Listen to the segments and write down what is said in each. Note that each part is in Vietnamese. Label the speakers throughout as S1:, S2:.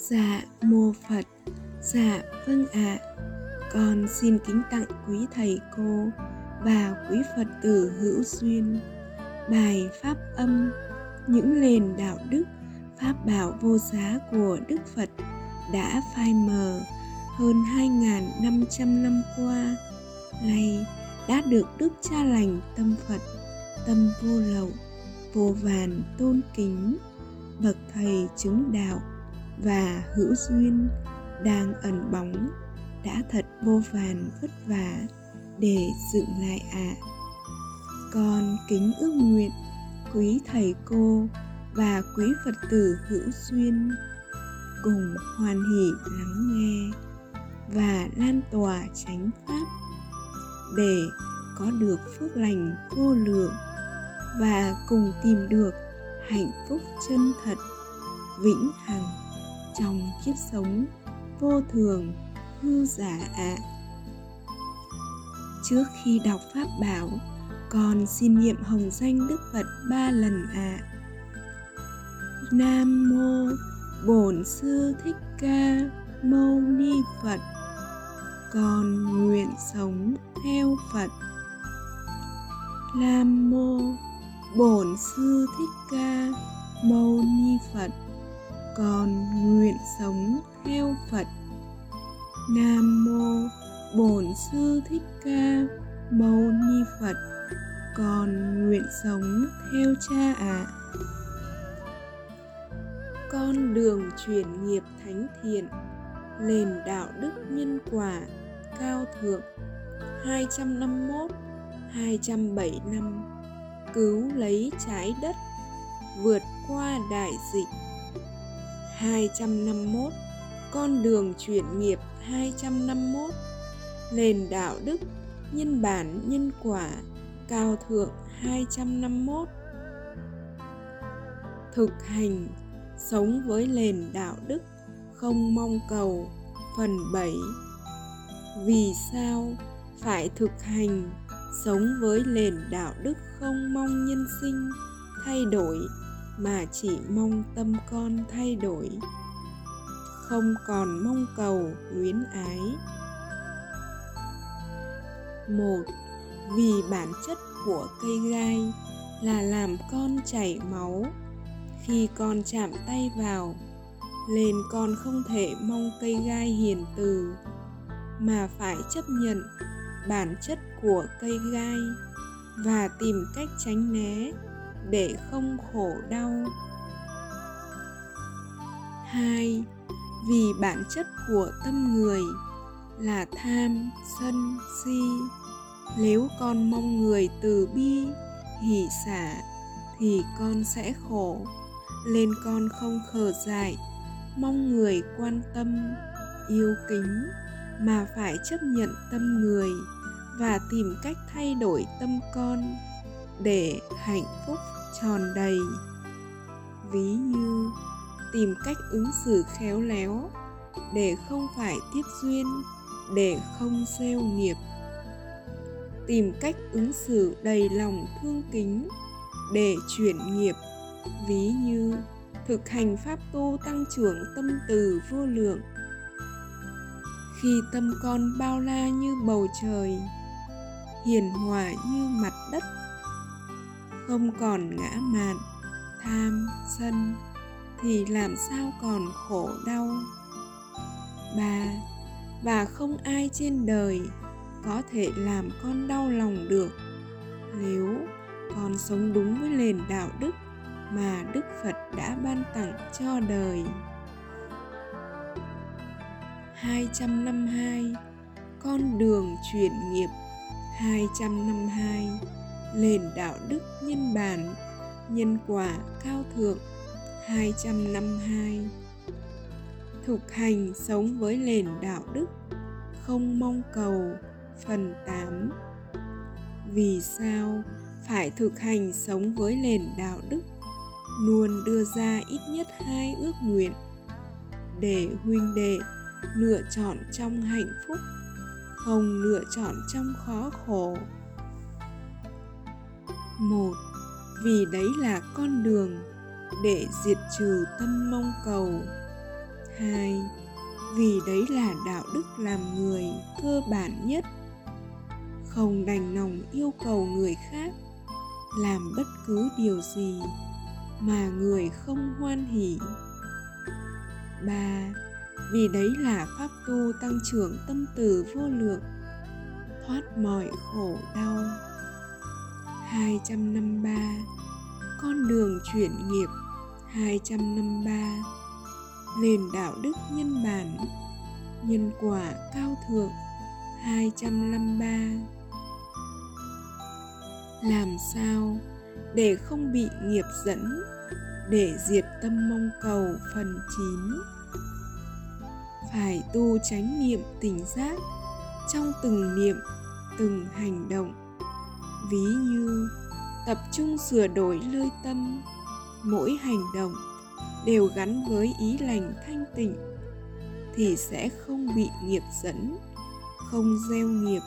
S1: Dạ mô Phật Dạ vâng ạ à. Con xin kính tặng quý thầy cô và quý Phật tử hữu duyên Bài Pháp âm, Những nền đạo đức, Pháp bảo vô giá của Đức Phật đã phai mờ hơn 2.500 năm qua nay đã được Đức Cha Lành Tâm Phật, Tâm Vô Lậu, Vô Vàn tôn kính, bậc thầy chứng đạo và hữu duyên đang ẩn bóng đã thật vô vàn vất vả để dựng lại ạ à. con kính ước nguyện quý thầy cô và quý phật tử hữu duyên cùng hoan hỷ lắng nghe và lan tỏa chánh pháp để có được phước lành vô lượng và cùng tìm được hạnh phúc chân thật, vĩnh hằng trong kiếp sống vô thường, hư giả ạ à. trước khi đọc pháp bảo, con xin niệm hồng danh đức phật ba lần ạ à. nam mô bổn sư thích ca mâu ni phật con nguyện sống theo phật nam mô bổn sư thích ca mâu ni phật con nguyện sống theo phật. Nam mô bổn sư thích ca mâu ni phật, con nguyện sống theo cha ạ. À. con đường chuyển nghiệp thánh thiện, nền đạo đức nhân quả cao thượng. 251 207 năm, cứu lấy trái đất, vượt qua đại dịch. 251 Con đường chuyển nghiệp 251 Nền đạo đức, Nhân bản, nhân quả, Cao thượng 251 Thực hành, Sống với nền đạo đức, Không mong cầu, Phần 7 Vì sao phải thực hành, sống với nền đạo đức không mong nhân sinh, thay đổi mà chỉ mong tâm con thay đổi, không còn mong cầu luyến ái. Một, vì bản chất của cây gai là làm con chảy máu. Khi con chạm tay vào, nên con không thể mong cây gai hiền từ, mà phải chấp nhận bản chất của cây gai và tìm cách tránh né để không khổ đau. 2. Vì bản chất của tâm người là tham, sân, si. Nếu con mong người từ bi, hỷ xả thì con sẽ khổ. Nên con không khờ dại, mong người quan tâm, yêu kính mà phải chấp nhận tâm người và tìm cách thay đổi tâm con để hạnh phúc tròn đầy. Ví như, tìm cách ứng xử khéo léo để không phải tiếp duyên, để không gieo nghiệp. Tìm cách ứng xử đầy lòng thương kính để chuyển nghiệp. Ví như, thực hành pháp tu tăng trưởng tâm từ vô lượng. Khi tâm con bao la như bầu trời, hiền hòa như mặt đất không còn ngã mạn, tham, sân, thì làm sao còn khổ đau? Ba và không ai trên đời có thể làm con đau lòng được. Nếu con sống đúng với nền đạo đức mà Đức Phật đã ban tặng cho đời. 252 Con đường chuyển nghiệp. 252 nền đạo đức nhân bản, nhân quả cao thượng. 252 Thực hành sống với nền đạo đức, không mong cầu, phần 8 Vì sao phải thực hành sống với nền đạo đức? Luôn đưa ra ít nhất hai ước nguyện. Để huynh đệ lựa chọn trong hạnh phúc, không lựa chọn trong khó khổ một, vì đấy là con đường để diệt trừ tâm mong cầu. Hai, vì đấy là đạo đức làm người cơ bản nhất. Không đành lòng yêu cầu người khác làm bất cứ điều gì mà người không hoan hỉ ba, vì đấy là pháp tu tăng trưởng tâm từ vô lượng, thoát mọi khổ đau. 253 con đường chuyển nghiệp 253 nền đạo đức nhân bản, nhân quả cao thượng 253 làm sao để không bị nghiệp dẫn, để diệt tâm mong cầu phần 9 phải tu chánh niệm tỉnh giác, trong từng niệm, từng hành động ví như, tập trung sửa đổi lơi tâm, mỗi hành động đều gắn với ý lành thanh tịnh, thì sẽ không bị nghiệp dẫn, không gieo nghiệp,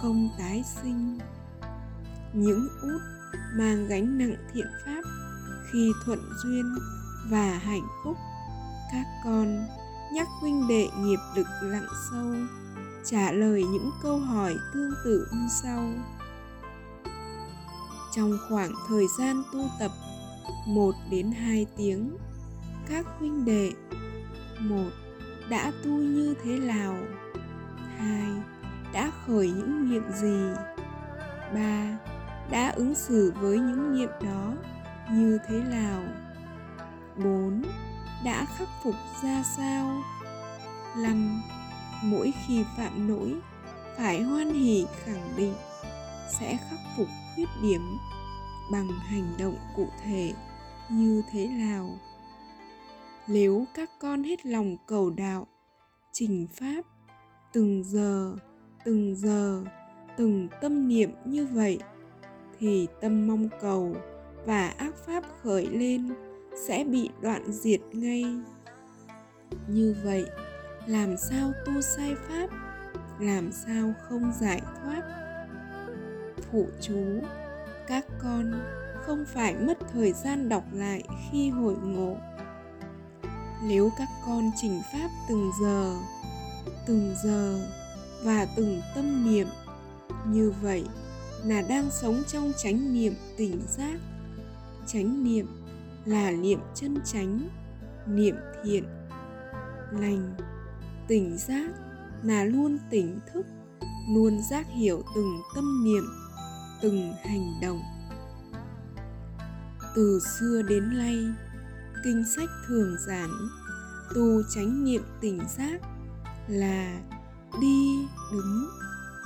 S1: không tái sinh. Những út mang gánh nặng thiện pháp khi thuận duyên và hạnh phúc, các con nhắc huynh đệ nghiệp lực lặng sâu, trả lời những câu hỏi tương tự như sau trong khoảng thời gian tu tập 1 đến 2 tiếng, các huynh đệ, một, đã tu như thế nào? Hai, đã khởi những niệm gì? Ba, đã ứng xử với những niệm đó như thế nào? Bốn, đã khắc phục ra sao? Năm, mỗi khi phạm lỗi, phải hoan hỉ khẳng định sẽ khắc phục khuyết điểm bằng hành động cụ thể như thế nào? Nếu các con hết lòng cầu đạo, trình pháp, từng giờ từng giờ, từng tâm niệm như vậy, thì tâm mong cầu và ác pháp khởi lên sẽ bị đoạn diệt ngay. Như vậy, làm sao tu sai pháp, làm sao không giải thoát? Phụ chú. Các con không phải mất thời gian đọc lại khi hội ngộ. Nếu các con chỉnh pháp từng giờ từng giờ và từng tâm niệm, như vậy là đang sống trong chánh niệm tỉnh giác. Chánh niệm là niệm chân chánh, niệm thiện, lành. Tỉnh giác là luôn tỉnh thức, luôn giác hiểu từng tâm niệm từng hành động. Từ xưa đến nay, kinh sách thường giảng tu chánh niệm tỉnh giác là đi, đứng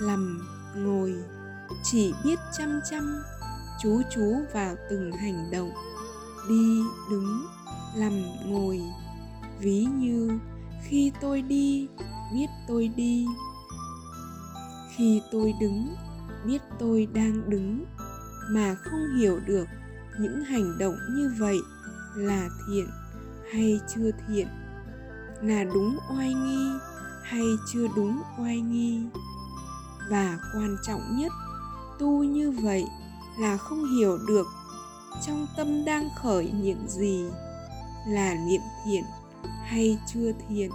S1: nằm ngồi, chỉ biết chăm chăm, chú chú vào từng hành động, đi, đứng nằm ngồi. Ví như, khi tôi đi, biết tôi đi. Khi tôi đứng biết tôi đang đứng mà không hiểu được những hành động như vậy là thiện hay chưa thiện. Là đúng oai nghi hay chưa đúng oai nghi? Và quan trọng nhất, tu như vậy là không hiểu được trong tâm đang khởi niệm gì là niệm thiện hay chưa thiện.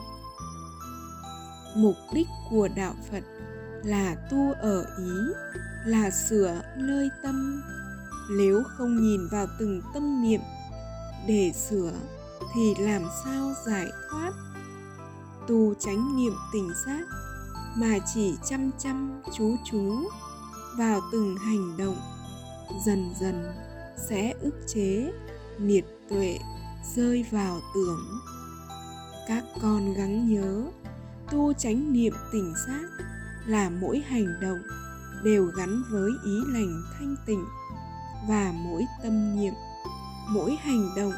S1: Mục đích của đạo phật là tu ở ý, là sửa nơi tâm. Nếu không nhìn vào từng tâm niệm để sửa thì làm sao giải thoát? Tu tránh niệm tỉnh giác mà chỉ chăm chăm chú chú vào từng hành động dần dần sẽ ức chế miệt tuệ rơi vào tưởng. Các con gắng nhớ tu chánh niệm tỉnh giác là mỗi hành động đều gắn với ý lành thanh tịnh và mỗi tâm niệm. Mỗi hành động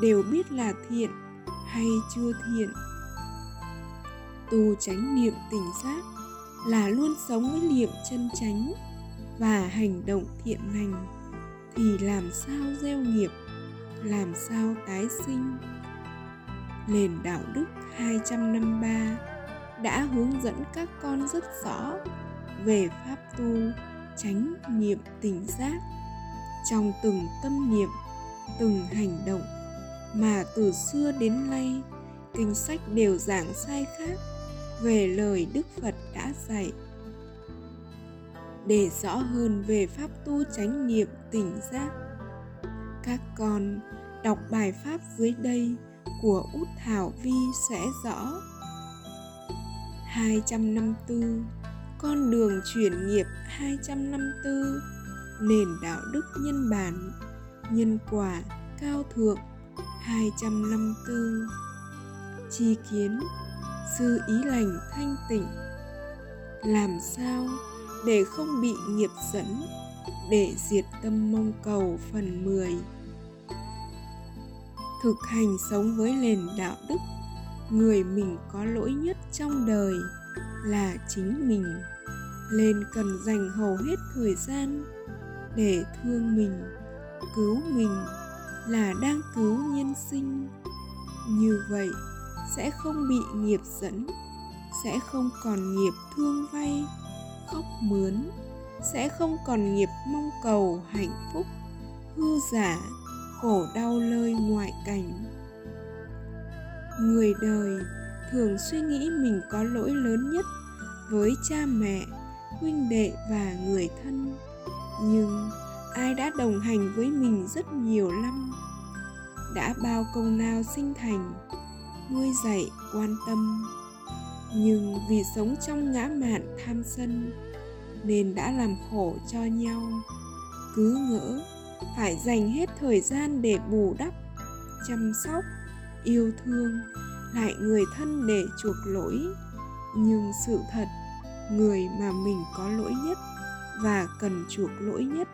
S1: đều biết là thiện hay chưa thiện. Tu chánh niệm tỉnh giác là luôn sống với niệm chân chánh và hành động thiện lành, thì làm sao gieo nghiệp, làm sao tái sinh? Nền đạo đức 253 đã hướng dẫn các con rất rõ về pháp tu, chánh niệm tỉnh giác. Trong từng tâm niệm, từng hành động mà từ xưa đến nay, kinh sách đều giảng sai khác về lời đức phật đã dạy. Để rõ hơn về pháp tu chánh niệm tỉnh giác, các con đọc bài pháp dưới đây của Út Thảo Vi sẽ rõ. 254 Con đường chuyển nghiệp 254 Nền đạo đức nhân bản, Nhân quả cao thượng 254 Chi kiến, Sư ý lành thanh tịnh. Làm sao để không bị nghiệp dẫn, Để diệt tâm mong cầu phần 10 Thực hành sống với nền đạo đức Người mình có lỗi nhất trong đời là chính mình. Nên cần dành hầu hết thời gian để thương mình, cứu mình là đang cứu nhân sinh. Như vậy, sẽ không bị nghiệp dẫn, sẽ không còn nghiệp thương vay, khóc mướn, sẽ không còn nghiệp mong cầu hạnh phúc, hư giả, khổ đau lơi ngoại cảnh người đời thường suy nghĩ mình có lỗi lớn nhất với cha mẹ, huynh đệ và người thân. Nhưng ai đã đồng hành với mình rất nhiều năm, đã bao công lao sinh thành, nuôi dạy, quan tâm. Nhưng vì sống trong ngã mạn tham sân nên đã làm khổ cho nhau. Cứ ngỡ phải dành hết thời gian để bù đắp, chăm sóc yêu thương, lại người thân để chuộc lỗi. Nhưng sự thật, người mà mình có lỗi nhất và cần chuộc lỗi nhất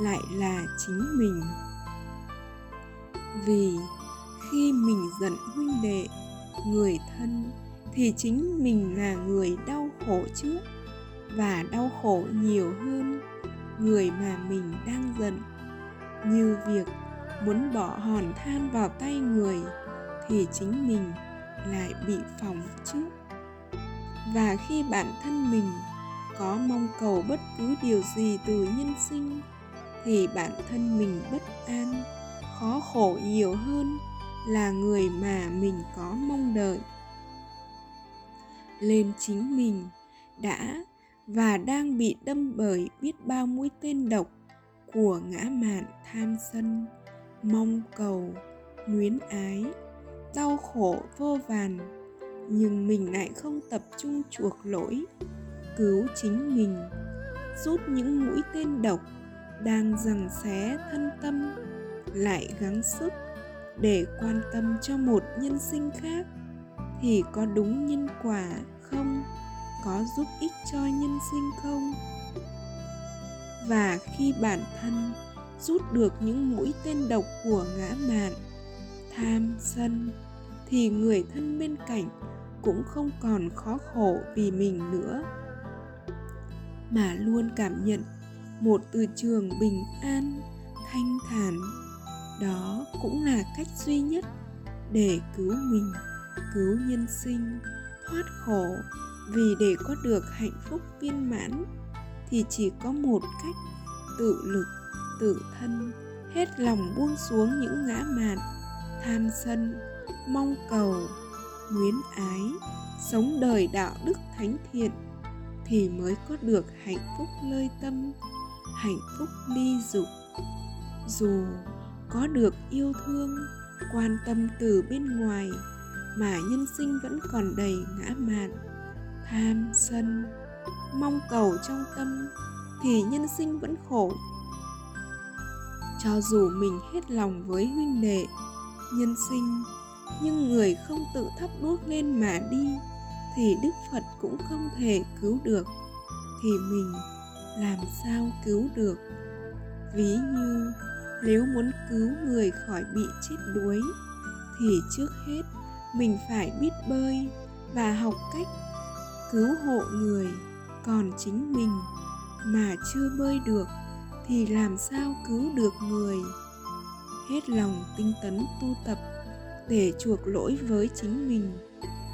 S1: lại là chính mình. Vì khi mình giận huynh đệ, người thân thì chính mình là người đau khổ trước và đau khổ nhiều hơn người mà mình đang giận, như việc muốn bỏ hòn than vào tay người thì chính mình lại bị phỏng trước và khi bản thân mình có mong cầu bất cứ điều gì từ nhân sinh, thì bản thân mình bất an, khó khổ nhiều hơn là người mà mình có mong đợi. Lên chính mình đã và đang bị đâm bởi biết bao mũi tên độc của ngã mạn tham sân, mong cầu, luyến ái đau khổ vô vàn, nhưng mình lại không tập trung chuộc lỗi, cứu chính mình, rút những mũi tên độc đang giằng xé thân tâm lại gắng sức để quan tâm cho một nhân sinh khác thì có đúng nhân quả không? Có giúp ích cho nhân sinh không? Và khi bản thân rút được những mũi tên độc của ngã mạn, tham sân thì người thân bên cạnh cũng không còn khó khổ vì mình nữa. Mà luôn cảm nhận một từ trường bình an, thanh thản. Đó cũng là cách duy nhất để cứu mình, cứu nhân sinh, thoát khổ. Vì để có được hạnh phúc viên mãn thì chỉ có một cách, tự lực, tự thân. Hết lòng buông xuống những ngã mạn, tham sân mong cầu luyến ái, sống đời đạo đức thánh thiện thì mới có được hạnh phúc lơi tâm, hạnh phúc ly dục. Dù có được yêu thương, quan tâm từ bên ngoài mà nhân sinh vẫn còn đầy ngã mạn, tham sân, mong cầu trong tâm thì nhân sinh vẫn khổ. Cho dù mình hết lòng với huynh đệ, nhân sinh nhưng người không tự thắp đuốc lên mà đi, thì đức phật cũng không thể cứu được. Thì mình làm sao cứu được? Ví như, nếu muốn cứu người khỏi bị chết đuối, thì trước hết mình phải biết bơi và học cách cứu hộ người còn chính mình mà chưa bơi được thì làm sao cứu được người? Hết lòng tinh tấn tu tập để chuộc lỗi với chính mình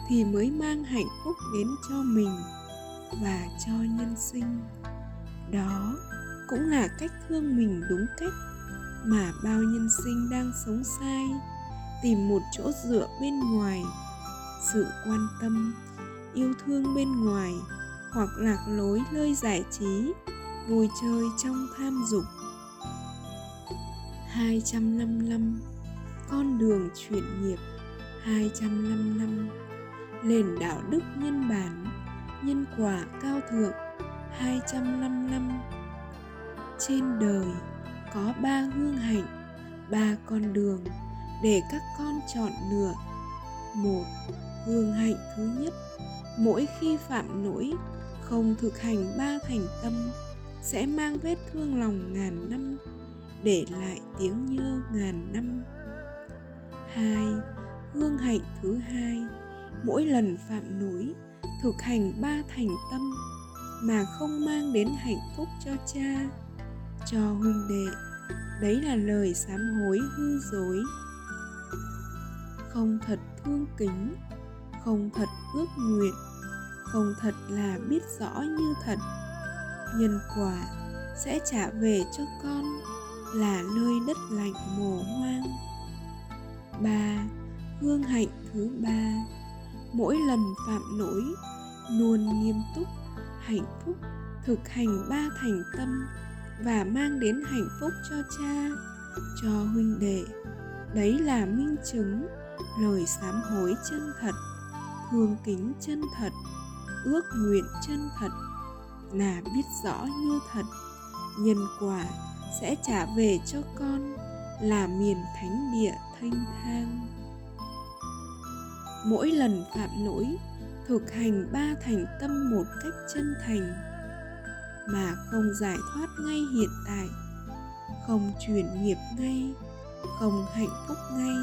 S1: thì mới mang hạnh phúc đến cho mình và cho nhân sinh. Đó cũng là cách thương mình đúng cách mà bao nhân sinh đang sống sai, tìm một chỗ dựa bên ngoài, sự quan tâm, yêu thương bên ngoài hoặc lạc lối nơi giải trí, vui chơi trong tham dục. 255 con đường chuyển nghiệp 205 năm, nền đạo đức nhân bản, nhân quả cao thượng 205 năm. Trên đời có ba hương hạnh, ba con đường để các con chọn lựa. Một, hương hạnh thứ nhất, mỗi khi phạm lỗi, không thực hành ba thành tâm, sẽ mang vết thương lòng ngàn năm, để lại tiếng nhơ ngàn năm hai, hương hạnh thứ hai. Mỗi lần phạm lỗi, thực hành ba thành tâm mà không mang đến hạnh phúc cho cha, cho huynh đệ. Đấy là lời sám hối hư dối. Không thật thương kính, không thật ước nguyện, không thật là biết rõ như thật. Nhân quả sẽ trả về cho con là nơi đất lạnh mồ hoang ba, hương hạnh thứ ba. Mỗi lần phạm lỗi, luôn nghiêm túc, hạnh phúc, thực hành ba thành tâm và mang đến hạnh phúc cho cha, cho huynh đệ. Đấy là minh chứng, lời sám hối chân thật, thương kính chân thật, ước nguyện chân thật. Là biết rõ như thật, nhân quả sẽ trả về cho con là miền thánh địa thanh thang. Mỗi lần phạm lỗi, thực hành ba thành tâm một cách chân thành, mà không giải thoát ngay hiện tại, không chuyển nghiệp ngay, không hạnh phúc ngay,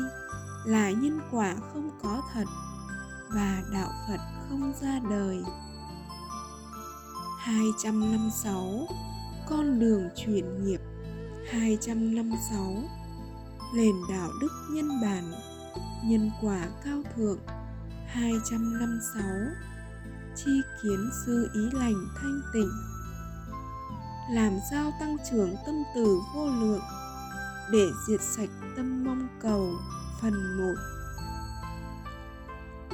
S1: là nhân quả không có thật và đạo Phật không ra đời. 256 Con đường chuyển nghiệp. 256 Nền đạo đức nhân bản, Nhân quả cao thượng 256 Chi kiến sư ý lành thanh tịnh. Làm sao tăng trưởng tâm từ vô lượng, Để diệt sạch tâm mong cầu, Phần 1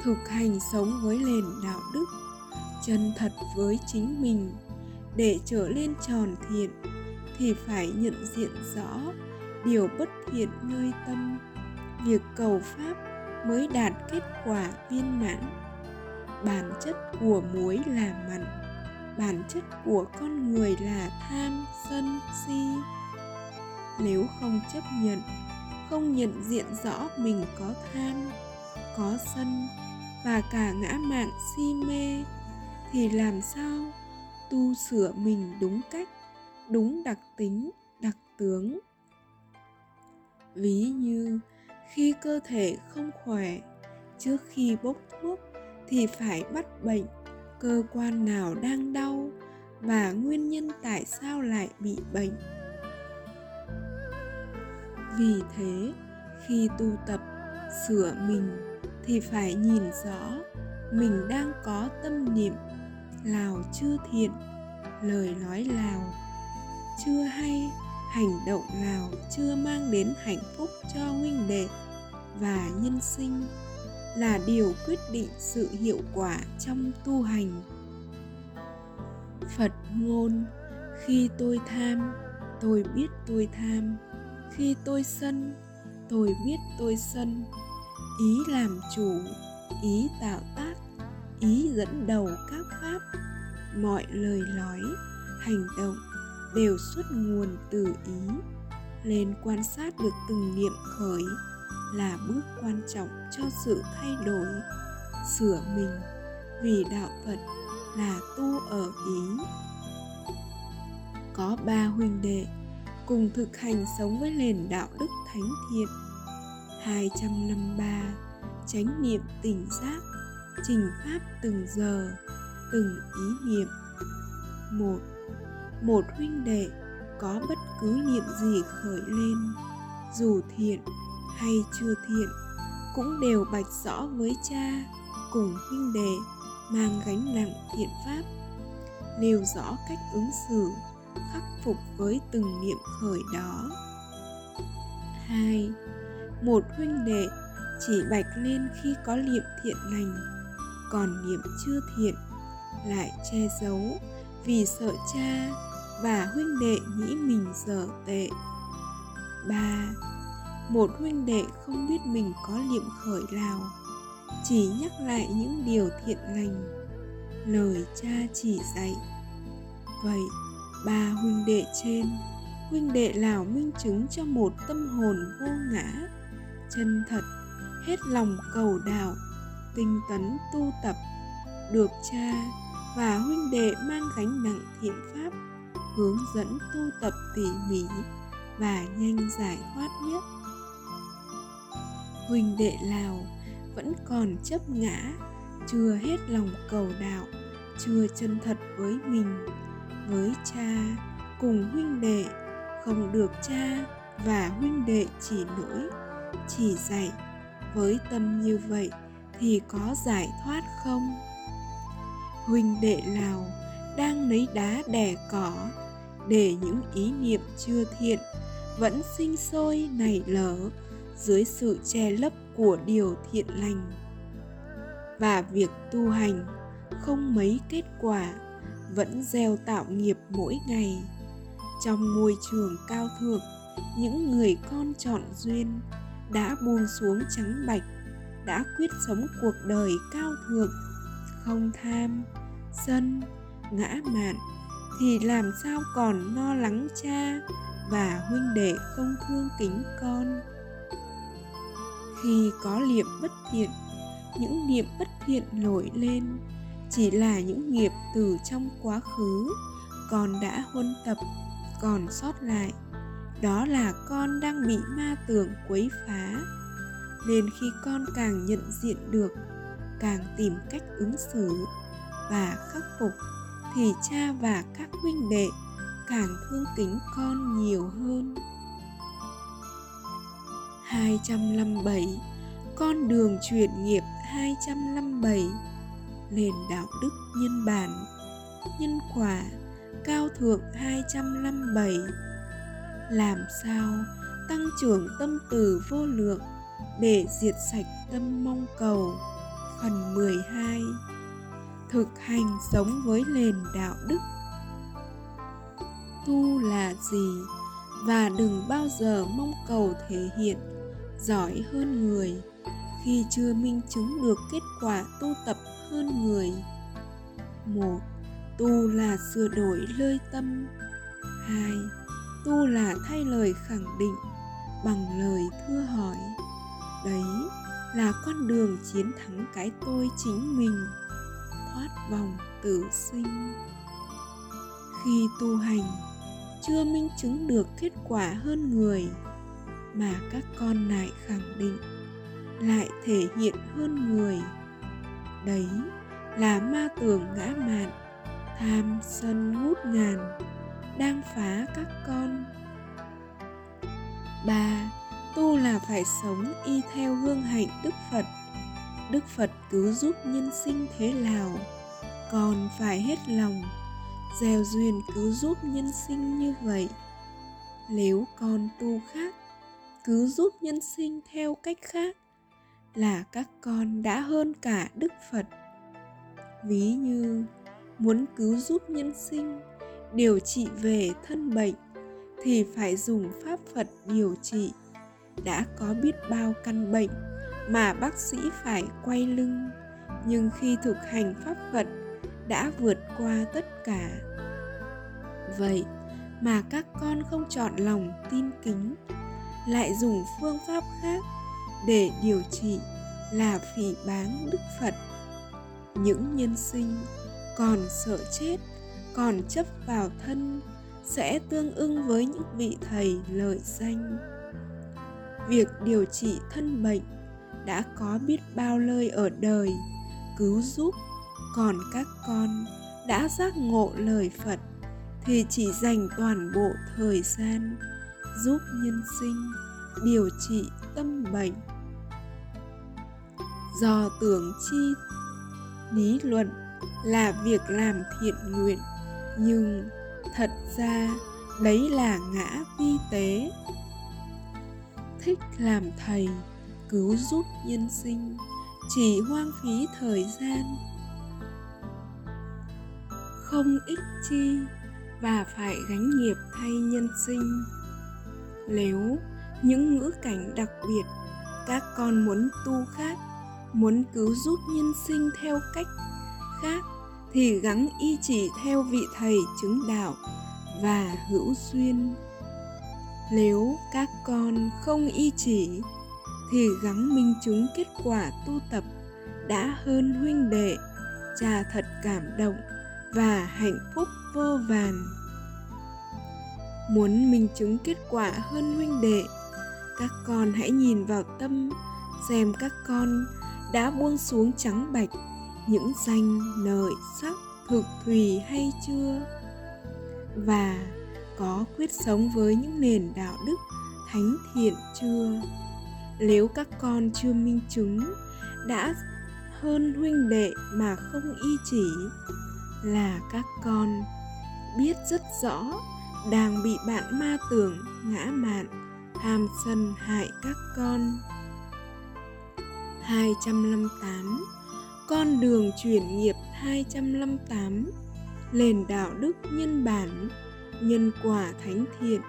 S1: Thực hành sống với nền đạo đức, chân thật với chính mình, để trở lên tròn thiện, thì phải nhận diện rõ điều bất thiện nơi tâm. Việc cầu pháp mới đạt kết quả viên mãn. Bản chất của muối là mặn, bản chất của con người là tham sân, si. Nếu không chấp nhận, không nhận diện rõ mình có tham có sân và cả ngã mạn si mê, thì làm sao tu sửa mình đúng cách, đúng đặc tính, đặc tướng? Ví như, khi cơ thể không khỏe, trước khi bốc thuốc thì phải bắt bệnh, cơ quan nào đang đau và nguyên nhân tại sao lại bị bệnh. Vì thế, khi tu tập, sửa mình thì phải nhìn rõ mình đang có tâm niệm, lào chưa thiện, lời nói lào, chưa hay hành động nào chưa mang đến hạnh phúc cho huynh đệ và nhân sinh là điều quyết định sự hiệu quả trong tu hành. Phật ngôn, khi tôi tham, tôi biết tôi tham, khi tôi sân, tôi biết tôi sân. Ý làm chủ, ý tạo tác, ý dẫn đầu các pháp, mọi lời nói, hành động đều xuất nguồn từ ý, nên quan sát được từng niệm khởi là bước quan trọng cho sự thay đổi, sửa mình vì đạo phật là tu ở ý. Có ba huynh đệ cùng thực hành sống với nền đạo đức thánh thiện 253 chánh niệm tỉnh giác, trình pháp từng giờ, từng ý niệm. Một một huynh đệ có bất cứ niệm gì khởi lên, dù thiện hay chưa thiện, cũng đều bạch rõ với cha cùng huynh đệ mang gánh nặng thiện pháp, nêu rõ cách ứng xử, khắc phục với từng niệm khởi đó. Hai, một huynh đệ chỉ bạch lên khi có niệm thiện lành, còn niệm chưa thiện lại che giấu vì sợ cha và huynh đệ nghĩ mình dở tệ. Ba, một huynh đệ không biết mình có niệm khởi nào chỉ nhắc lại những điều thiện lành, lời cha chỉ dạy. Vậy, ba huynh đệ trên, huynh đệ nào minh chứng cho một tâm hồn vô ngã, chân thật, hết lòng cầu đạo, tinh tấn tu tập, được cha và huynh đệ mang gánh nặng thiện pháp hướng dẫn tu tập tỉ mỉ và nhanh giải thoát nhất. Huynh đệ lào vẫn còn chấp ngã, chưa hết lòng cầu đạo, chưa chân thật với mình, với cha cùng huynh đệ, không được cha và huynh đệ chỉ nỗi chỉ dạy. Với tâm như vậy thì có giải thoát không? Huynh đệ lào đang lấy đá đè cỏ để những ý niệm chưa thiện vẫn sinh sôi nảy lở dưới sự che lấp của điều thiện lành. Và việc tu hành không mấy kết quả vẫn gieo tạo nghiệp mỗi ngày. Trong môi trường cao thượng, những người con chọn duyên đã buông xuống trắng bạch, đã quyết sống cuộc đời cao thượng, không tham, sân, ngã mạn thì làm sao còn lo lắng cha và huynh đệ không thương kính con? Khi có niệm bất thiện, những niệm bất thiện nổi lên, chỉ là những nghiệp từ trong quá khứ con đã huân tập, còn sót lại, đó là con đang bị ma tưởng quấy phá. Nên khi con càng nhận diện được, càng tìm cách ứng xử và khắc phục thì cha và các huynh đệ càng thương kính con nhiều hơn. 257 Con đường chuyển nghiệp 257 Nền đạo đức nhân bản, Nhân quả Cao thượng 257 Làm sao tăng trưởng tâm từ vô lượng để diệt sạch tâm mong cầu? Phần 12 Thực hành sống với nền đạo đức. Tu là gì? Và đừng bao giờ mong cầu thể hiện giỏi hơn người khi chưa minh chứng được kết quả tu tập hơn người. Một, tu là sửa đổi lơi tâm. Hai, tu là thay lời khẳng định bằng lời thưa hỏi. Đấy là con đường chiến thắng cái tôi chính mình thoát vòng tử sinh. Khi tu hành, chưa minh chứng được kết quả hơn người, mà các con lại khẳng định, lại thể hiện hơn người. Đấy là ma tường ngã mạn, tham sân ngút ngàn, đang phá các con. Ba, tu là phải sống y theo gương hạnh đức phật đức phật cứu giúp nhân sinh thế nào, còn phải hết lòng, gieo duyên cứu giúp nhân sinh như vậy. Nếu con tu khác cứu giúp nhân sinh theo cách khác, là các con đã hơn cả đức phật. Ví như, muốn cứu giúp nhân sinh, điều trị về thân bệnh, thì phải dùng pháp phật điều trị. Đã có biết bao căn bệnh mà bác sĩ phải quay lưng. Nhưng khi thực hành pháp phật, đã vượt qua tất cả. Vậy mà các con không chọn lòng tin kính, lại dùng phương pháp khác để điều trị là phỉ báng đức phật. Những nhân sinh còn sợ chết, còn chấp vào thân, sẽ tương ưng với những vị thầy lợi danh. Việc điều trị thân bệnh đã có biết bao lời ở đời. Cứu giúp còn các con đã giác ngộ lời phật, thì chỉ dành toàn bộ thời gian giúp nhân sinh điều trị tâm bệnh. Do tưởng chi, lý luận là việc làm thiện nguyện, nhưng thật ra đấy là ngã vi tế. Thích làm thầy cứu giúp nhân sinh, chỉ hoang phí thời gian. Không ích chi và phải gánh nghiệp thay nhân sinh. Nếu những ngữ cảnh đặc biệt các con muốn tu khác, muốn cứu giúp nhân sinh theo cách khác thì gắng y chỉ theo vị thầy chứng đạo và hữu duyên. Nếu các con không y chỉ thì gắng minh chứng kết quả tu tập đã hơn huynh đệ, cha thật cảm động và hạnh phúc vô vàn. Muốn minh chứng kết quả hơn huynh đệ, các con hãy nhìn vào tâm, xem các con đã buông xuống trắng bạch những danh lợi sắc thực thùy hay chưa? Và có quyết sống với những nền đạo đức thánh thiện chưa? Nếu các con chưa minh chứng đã hơn huynh đệ mà không y chỉ là các con biết rất rõ đang bị bạn ma tưởng ngã mạn tham sân hại các con. 258 Con đường chuyển nghiệp 258 Nền đạo đức nhân bản, Nhân quả thánh thiện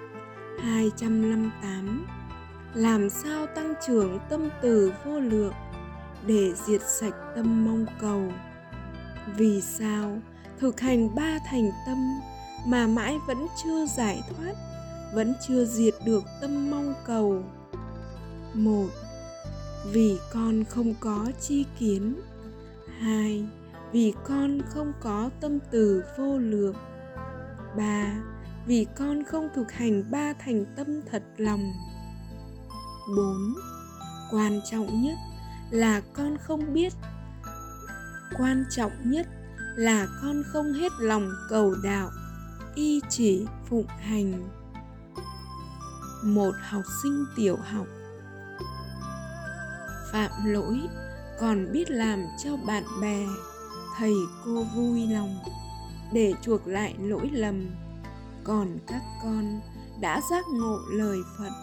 S1: 258 làm sao tăng trưởng tâm từ vô lượng Để diệt sạch tâm mong cầu? Vì sao thực hành ba thành tâm Mà mãi vẫn chưa giải thoát, Vẫn chưa diệt được tâm mong cầu? Một, vì con không có chi kiến. Hai, vì con không có tâm từ vô lượng. Ba, vì con không thực hành ba thành tâm thật lòng bốn. Quan trọng nhất là con không biết. Quan trọng nhất là con không hết lòng cầu đạo, y chỉ phụng hành. Một học sinh tiểu học. Phạm lỗi, còn biết làm cho bạn bè, thầy cô vui lòng. Để chuộc lại lỗi lầm, còn các con đã giác ngộ lời phật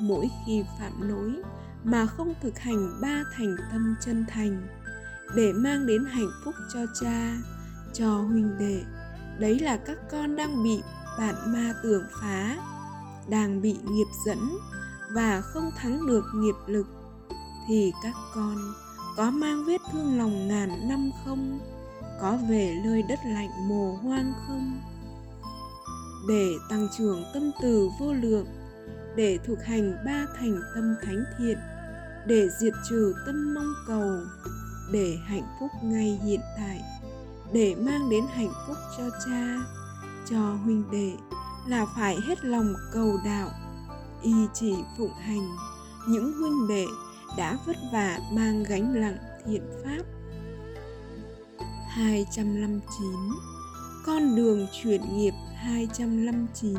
S1: mỗi khi phạm lỗi mà không thực hành ba thành tâm chân thành để mang đến hạnh phúc cho cha, cho huynh đệ. Đấy là các con đang bị bạn ma tưởng phá, đang bị nghiệp dẫn và không thắng được nghiệp lực. Thì các con có mang vết thương lòng ngàn năm không? Có về nơi đất lạnh mồ hoang không? Để tăng trưởng tâm từ vô lượng để thực hành ba thành tâm thánh thiện, để diệt trừ tâm mong cầu, để hạnh phúc ngay hiện tại, để mang đến hạnh phúc cho cha, cho huynh đệ là phải hết lòng cầu đạo, y chỉ phụng hành. Những huynh đệ đã vất vả mang gánh nặng thiện pháp. 259 Con đường chuyển nghiệp 259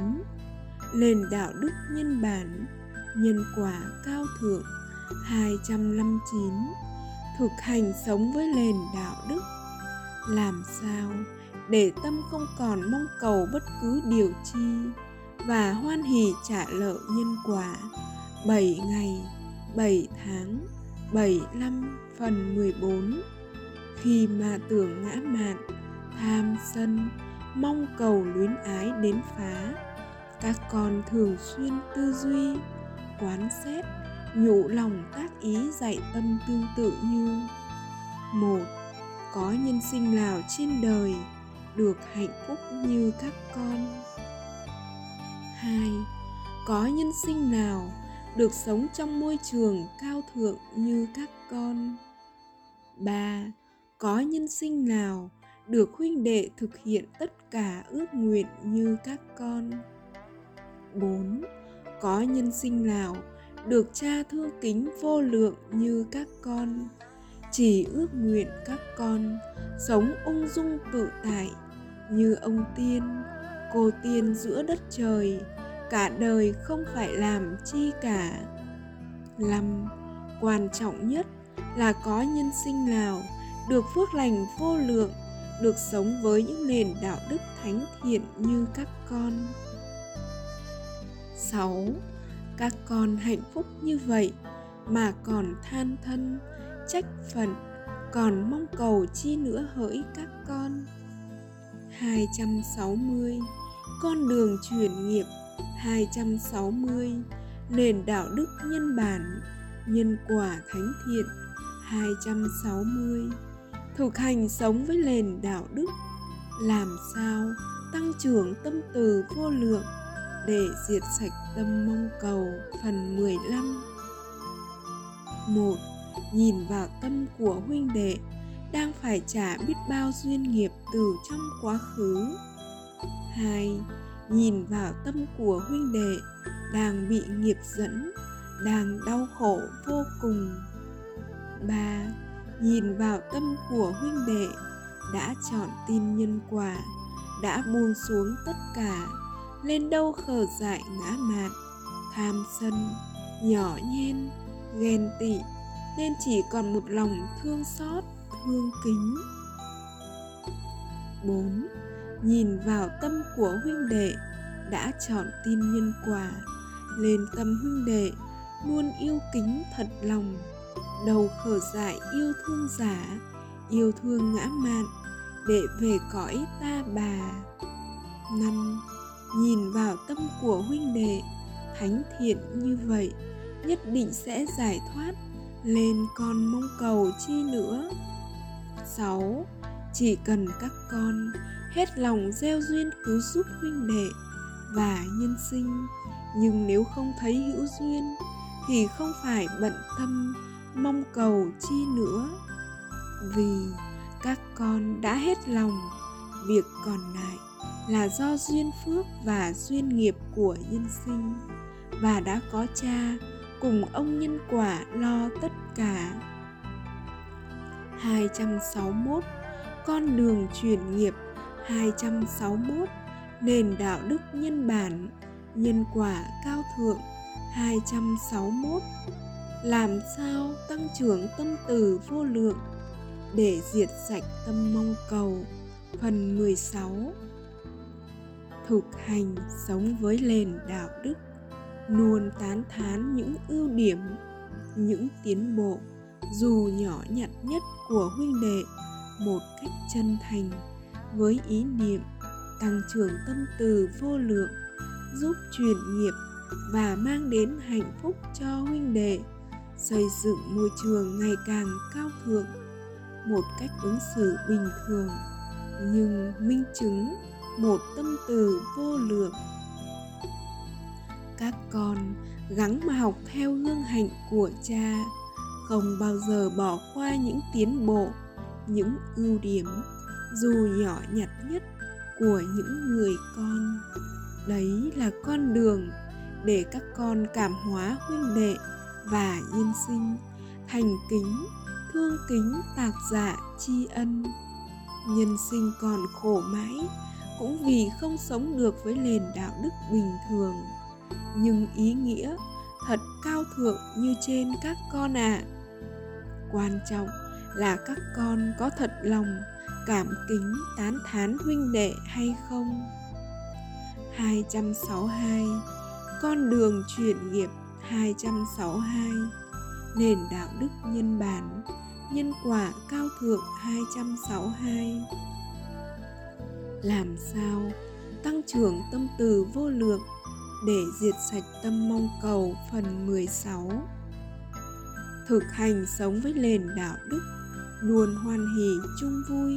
S1: Nền đạo đức nhân bản Nhân quả cao thượng 259 Thực hành sống với nền đạo đức. Làm sao để tâm không còn mong cầu bất cứ điều chi và hoan hỷ trả lợi nhân quả? 7 ngày 7 tháng 75 phần 14 Khi mà tưởng ngã mạn, tham sân, mong cầu luyến ái đến phá các con thường xuyên tư duy, quán xét, nhủ lòng các ý dạy tâm tương tự như một Có nhân sinh nào trên đời được hạnh phúc như các con hai Có nhân sinh nào được sống trong môi trường cao thượng như các con. ba Có nhân sinh nào được huynh đệ thực hiện tất cả ước nguyện như các con. 4. Có nhân sinh nào được cha thương kính vô lượng như các con. Chỉ ước nguyện các con sống ung dung tự tại như ông tiên, cô tiên giữa đất trời cả đời không phải làm chi cả năm quan trọng nhất là có nhân sinh nào được phước lành vô lượng được sống với những nền đạo đức thánh thiện như các con 6. Các con hạnh phúc như vậy mà còn than thân, trách phận, còn mong cầu chi nữa hỡi các con. 260 con đường chuyển nghiệp. 260 nền đạo đức nhân bản, nhân quả thánh thiện. 260 thực hành sống với nền đạo đức. Làm sao tăng trưởng tâm từ vô lượng? Để diệt sạch tâm mong cầu, phần 15 một, nhìn vào tâm của huynh đệ, đang phải trả biết bao duyên nghiệp từ trong quá khứ. Hai, nhìn vào tâm của huynh đệ, đang bị nghiệp dẫn, đang đau khổ vô cùng. Ba, nhìn vào tâm của huynh đệ, đã chọn tin nhân quả, đã buông xuống tất cả lên đâu khờ dại ngã mạn, tham sân, nhỏ nhen, ghen tị, nên chỉ còn một lòng thương xót, thương kính 4. Nhìn vào tâm của huynh đệ, đã chọn tin nhân quả, lên tâm huynh đệ, luôn yêu kính thật lòng đầu khở dại yêu thương giả, yêu thương ngã mạn, để về cõi ta bà năm nhìn vào tâm của huynh đệ, thánh thiện như vậy, nhất định sẽ giải thoát, lên con mong cầu chi nữa 6. Chỉ cần các con hết lòng gieo duyên cứu giúp huynh đệ và nhân sinh, nhưng nếu không thấy hữu duyên thì không phải bận tâm, mong cầu chi nữa vì các con đã hết lòng, việc còn lại là do duyên phước và duyên nghiệp của nhân sinh. Và đã có cha, cùng ông nhân quả lo tất cả. 261 con đường chuyển nghiệp. 261 nền đạo đức nhân bản. Nhân quả cao thượng. 261 làm sao tăng trưởng tâm từ vô lượng? Để diệt sạch tâm mong cầu. Phần 16 thực hành sống với nền đạo đức, luôn tán thán những ưu điểm, những tiến bộ, dù nhỏ nhặt nhất của huynh đệ, một cách chân thành, với ý niệm tăng trưởng tâm từ vô lượng, giúp truyền nghiệp và mang đến hạnh phúc cho huynh đệ, xây dựng môi trường ngày càng cao thượng, một cách ứng xử bình thường, nhưng minh chứng một tâm từ vô lượng. Các con gắng mà học theo gương hạnh của cha, không bao giờ bỏ qua những tiến bộ, những ưu điểm, dù nhỏ nhặt nhất của những người con. Đấy là con đường để các con cảm hóa huynh đệ và nhân sinh, thành kính, thương kính tạc dạ tri ân. Nhân sinh còn khổ mãi cũng vì không sống được với nền đạo đức bình thường. Nhưng ý nghĩa thật cao thượng như trên các con ạ. À. quan trọng là các con có thật lòng, cảm kính, tán thán huynh đệ hay không? 262 Con đường chuyển nghiệp 262 Nền đạo đức nhân bản, Nhân quả cao thượng 262 làm sao? Tăng trưởng tâm từ vô lượng để diệt sạch tâm mong cầu phần 16 Thực hành sống với nền đạo đức, luôn hoan hỉ chung vui,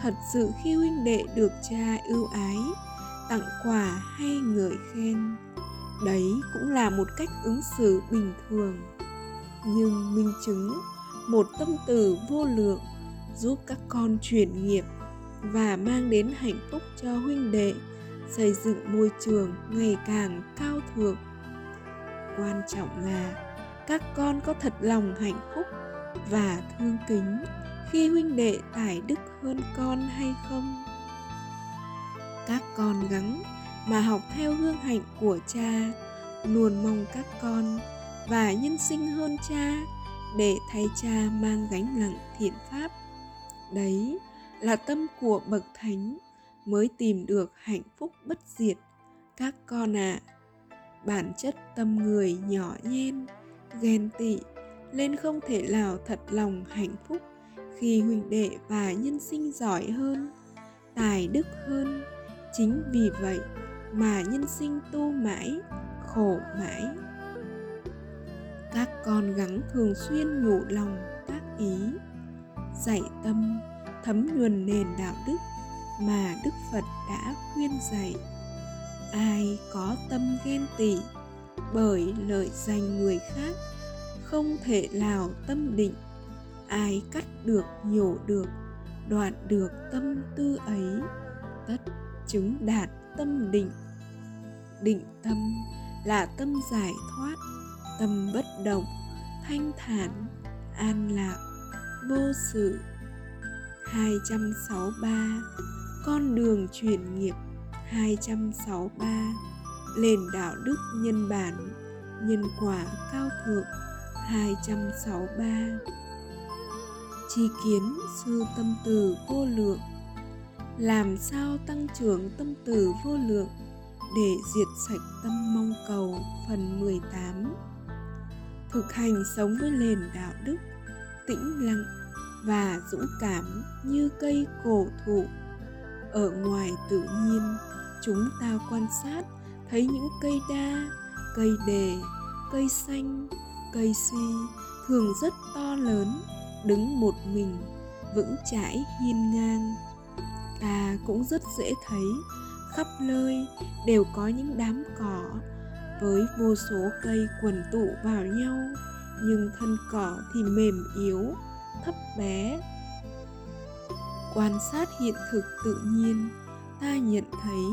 S1: thật sự khi huynh đệ được cha ưu ái, tặng quà hay ngợi khen. Đấy cũng là một cách ứng xử bình thường. Nhưng minh chứng một tâm từ vô lượng giúp các con chuyển nghiệp và mang đến hạnh phúc cho huynh đệ, xây dựng môi trường ngày càng cao thượng. Quan trọng là các con có thật lòng hạnh phúc và thương kính khi huynh đệ tài đức hơn con hay không? Các con gắng mà học theo hương hạnh của cha, luôn mong các con và nhân sinh hơn cha để thay cha mang gánh nặng thiện pháp. Đấy là tâm của bậc thánh mới tìm được hạnh phúc bất diệt. Các con ạ à, bản chất tâm người nhỏ nhen ghen tị nên không thể nào thật lòng hạnh phúc khi huynh đệ và nhân sinh giỏi hơn tài đức hơn. Chính vì vậy mà nhân sinh tu mãi khổ mãi. Các con gắng thường xuyên nhủ lòng tác ý dạy tâm thấm nhuần nền đạo đức mà đức phật đã khuyên dạy. Ai có tâm ghen tị bởi lợi danh người khác, không thể nào tâm định. Ai cắt được, nhổ được, đoạn được tâm tư ấy, tất chứng đạt tâm định. Định tâm là tâm giải thoát, tâm bất động, thanh thản, an lạc, vô sự. 263 con đường chuyển nghiệp 263 nền đạo đức nhân bản, nhân quả cao thượng 263 chi kiến sư tâm từ vô lượng, làm sao tăng trưởng tâm từ vô lượng để diệt sạch tâm mong cầu phần 18 thực hành sống với nền đạo đức, tĩnh lặng và dũng cảm như cây cổ thụ. Ở ngoài tự nhiên, chúng ta quan sát, thấy những cây đa, cây đề, cây xanh, cây si thường rất to lớn, đứng một mình, vững chãi hiên ngang. Ta cũng rất dễ thấy, khắp nơi đều có những đám cỏ, với vô số cây quần tụ vào nhau, nhưng thân cỏ thì mềm yếu thấp bé. Quan sát hiện thực tự nhiên, ta nhận thấy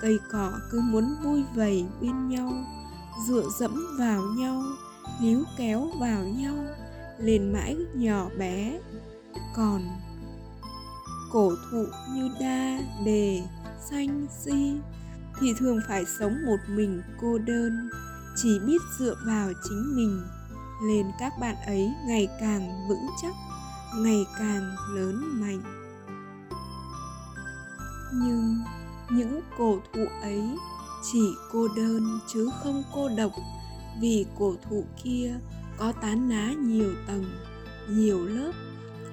S1: cây cỏ cứ muốn vui vầy bên nhau, dựa dẫm vào nhau, níu kéo vào nhau, lên mãi nhỏ bé. Còn cổ thụ như đa, đề, xanh, si thì thường phải sống một mình cô đơn, chỉ biết dựa vào chính mình. Nên các bạn ấy ngày càng vững chắc ngày càng lớn mạnh. Nhưng những cổ thụ ấy chỉ cô đơn chứ không cô độc, vì cổ thụ kia có tán lá nhiều tầng, nhiều lớp,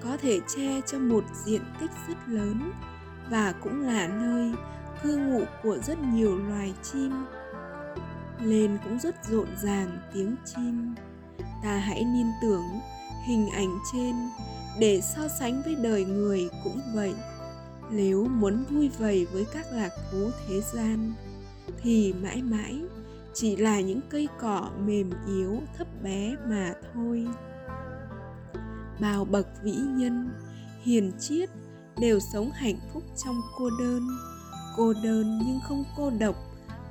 S1: có thể che cho một diện tích rất lớn và cũng là nơi cư ngụ của rất nhiều loài chim. Lên cũng rất rộn ràng tiếng chim. Ta hãy liên tưởng hình ảnh trên để so sánh với đời người cũng vậy. Nếu muốn vui vầy với các lạc thú thế gian, thì mãi mãi chỉ là những cây cỏ mềm yếu, thấp bé mà thôi. Bao bậc vĩ nhân, hiền triết đều sống hạnh phúc trong cô đơn. Cô đơn nhưng không cô độc,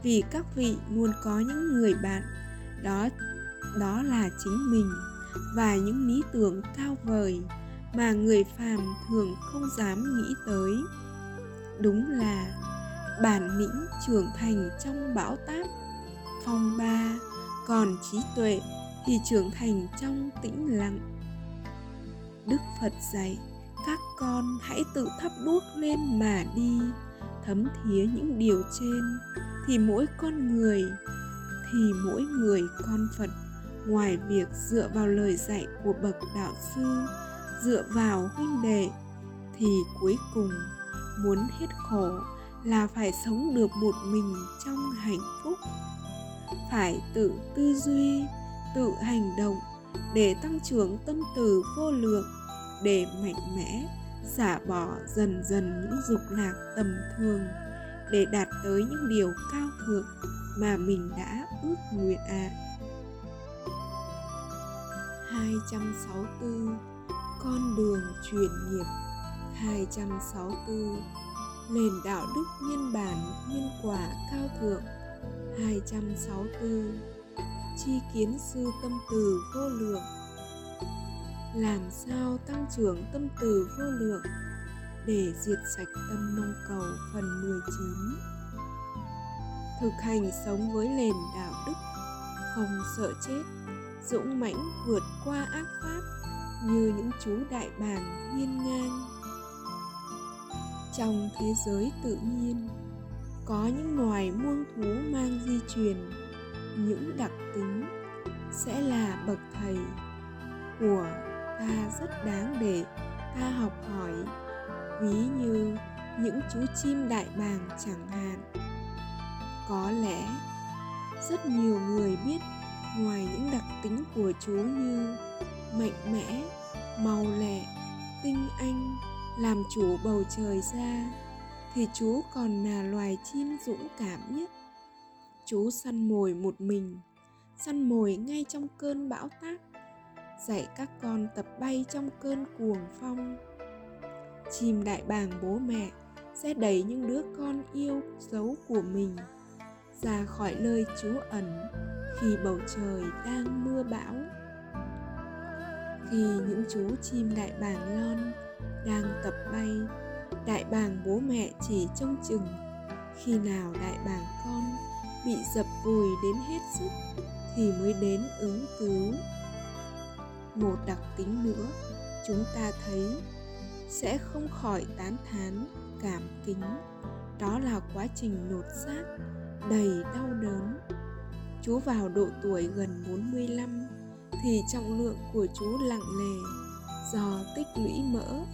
S1: vì các vị luôn có những người bạn. Đó đó là chính mình và những lý tưởng cao vời mà người phàm thường không dám nghĩ tới. Đúng là bản lĩnh trưởng thành trong bão táp, phong ba, còn trí tuệ thì trưởng thành trong tĩnh lặng. Đức phật dạy, các con hãy tự thắp đuốc lên mà đi, thấm thía những điều trên thì mỗi con người, thì mỗi người con phật. Ngoài việc dựa vào lời dạy của bậc đạo sư dựa vào huynh đệ, thì cuối cùng muốn hết khổ là phải sống được một mình trong hạnh phúc phải tự tư duy, tự hành động để tăng trưởng tâm từ vô lượng, để mạnh mẽ xả bỏ dần dần những dục lạc tầm thường, để đạt tới những điều cao thượng mà mình đã ước nguyện ạ. À. 264 con đường truyền nghiệp. 264 Nền đạo đức nhân bản nhân quả cao thượng. 264 Chi kiến sư tâm từ vô lượng. Làm sao tăng trưởng tâm từ vô lượng? Để diệt sạch tâm mong cầu phần 19 Thực hành sống với nền đạo đức, Không sợ chết, Dũng mãnh vượt qua ác pháp như những chú đại bàng hiên ngang. Trong thế giới tự nhiên, có những loài muông thú mang di truyền, những đặc tính sẽ là bậc thầy của ta rất đáng để ta học hỏi, ví như những chú chim đại bàng chẳng hạn. Có lẽ rất nhiều người biết ngoài những đặc tính của chú như mạnh mẽ màu lẹ, tinh anh, làm chủ bầu trời ra, thì chú còn là loài chim dũng cảm nhất. Chú săn mồi một mình, săn mồi ngay trong cơn bão táp, dạy các con tập bay trong cơn cuồng phong. Chim đại bàng bố mẹ sẽ đẩy những đứa con yêu dấu của mình ra khỏi nơi trú ẩn khi bầu trời đang mưa bão khi những chú chim đại bàng lon đang tập bay, đại bàng bố mẹ chỉ trông chừng. Khi nào đại bàng con bị dập vùi đến hết sức thì mới đến ứng cứu. Một đặc tính nữa, chúng ta thấy sẽ không khỏi tán thán cảm kính. Đó là quá trình lột xác, đầy đau đớn. Chú vào độ tuổi gần 45 thì trọng lượng của chú lặng lề do tích lũy mỡ,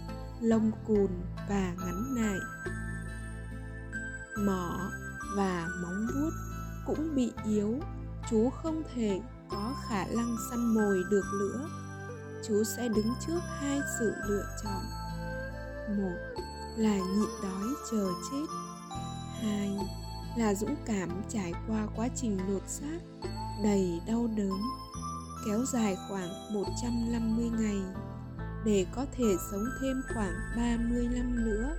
S1: lông cùn và ngắn nại. Mỏ và móng vuốt cũng bị yếu, chú không thể có khả năng săn mồi được nữa. Chú sẽ đứng trước hai sự lựa chọn. Một là nhịn đói chờ chết. Hai là dũng cảm trải qua quá trình lột xác đầy đau đớn kéo dài khoảng 150 ngày để có thể sống thêm khoảng 30 năm nữa.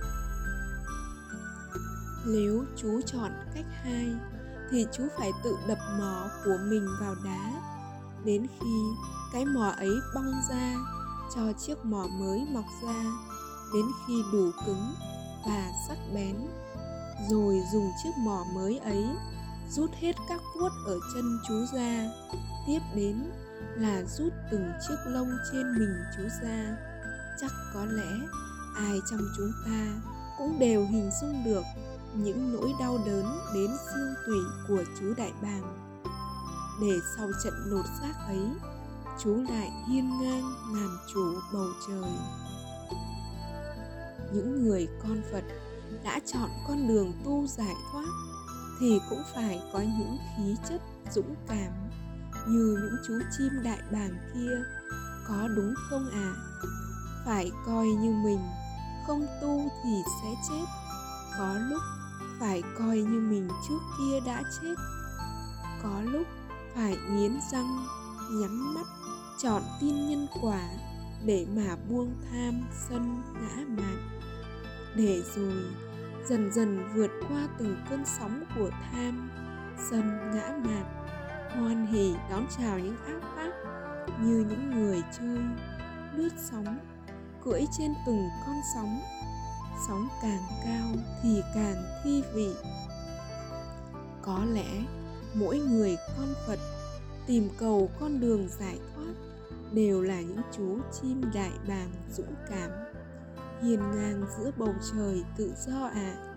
S1: Nếu chú chọn cách hai thì chú phải tự đập mỏ của mình vào đá đến khi cái mỏ ấy bong ra cho chiếc mỏ mới mọc ra, đến khi đủ cứng và sắc bén, rồi dùng chiếc mỏ mới ấy rút hết các vuốt ở chân chú ra, tiếp đến là rút từng chiếc lông trên mình chú ra chắc có lẽ ai trong chúng ta cũng đều hình dung được những nỗi đau đớn đến xương tủy của chú đại bàng. Để sau trận lột xác ấy chú lại hiên ngang làm chủ bầu trời. Những người con phật đã chọn con đường tu giải thoát thì cũng phải có những khí chất dũng cảm như những chú chim đại bàng kia. Có đúng không à phải coi như mình không tu thì sẽ chết. Có lúc phải coi như mình trước kia đã chết. Có lúc phải nghiến răng, nhắm mắt, chọn tin nhân quả để mà buông tham sân ngã mạn. Để rồi dần dần vượt qua từng cơn sóng của tham sân ngã mạn hoan hỉ đón chào những ác pháp như những người chơi lướt sóng, cưỡi trên từng con sóng sóng càng cao thì càng thi vị có lẽ mỗi người con phật tìm cầu con đường giải thoát đều là những chú chim đại bàng dũng cảm, hiền ngang giữa bầu trời tự do ạ à.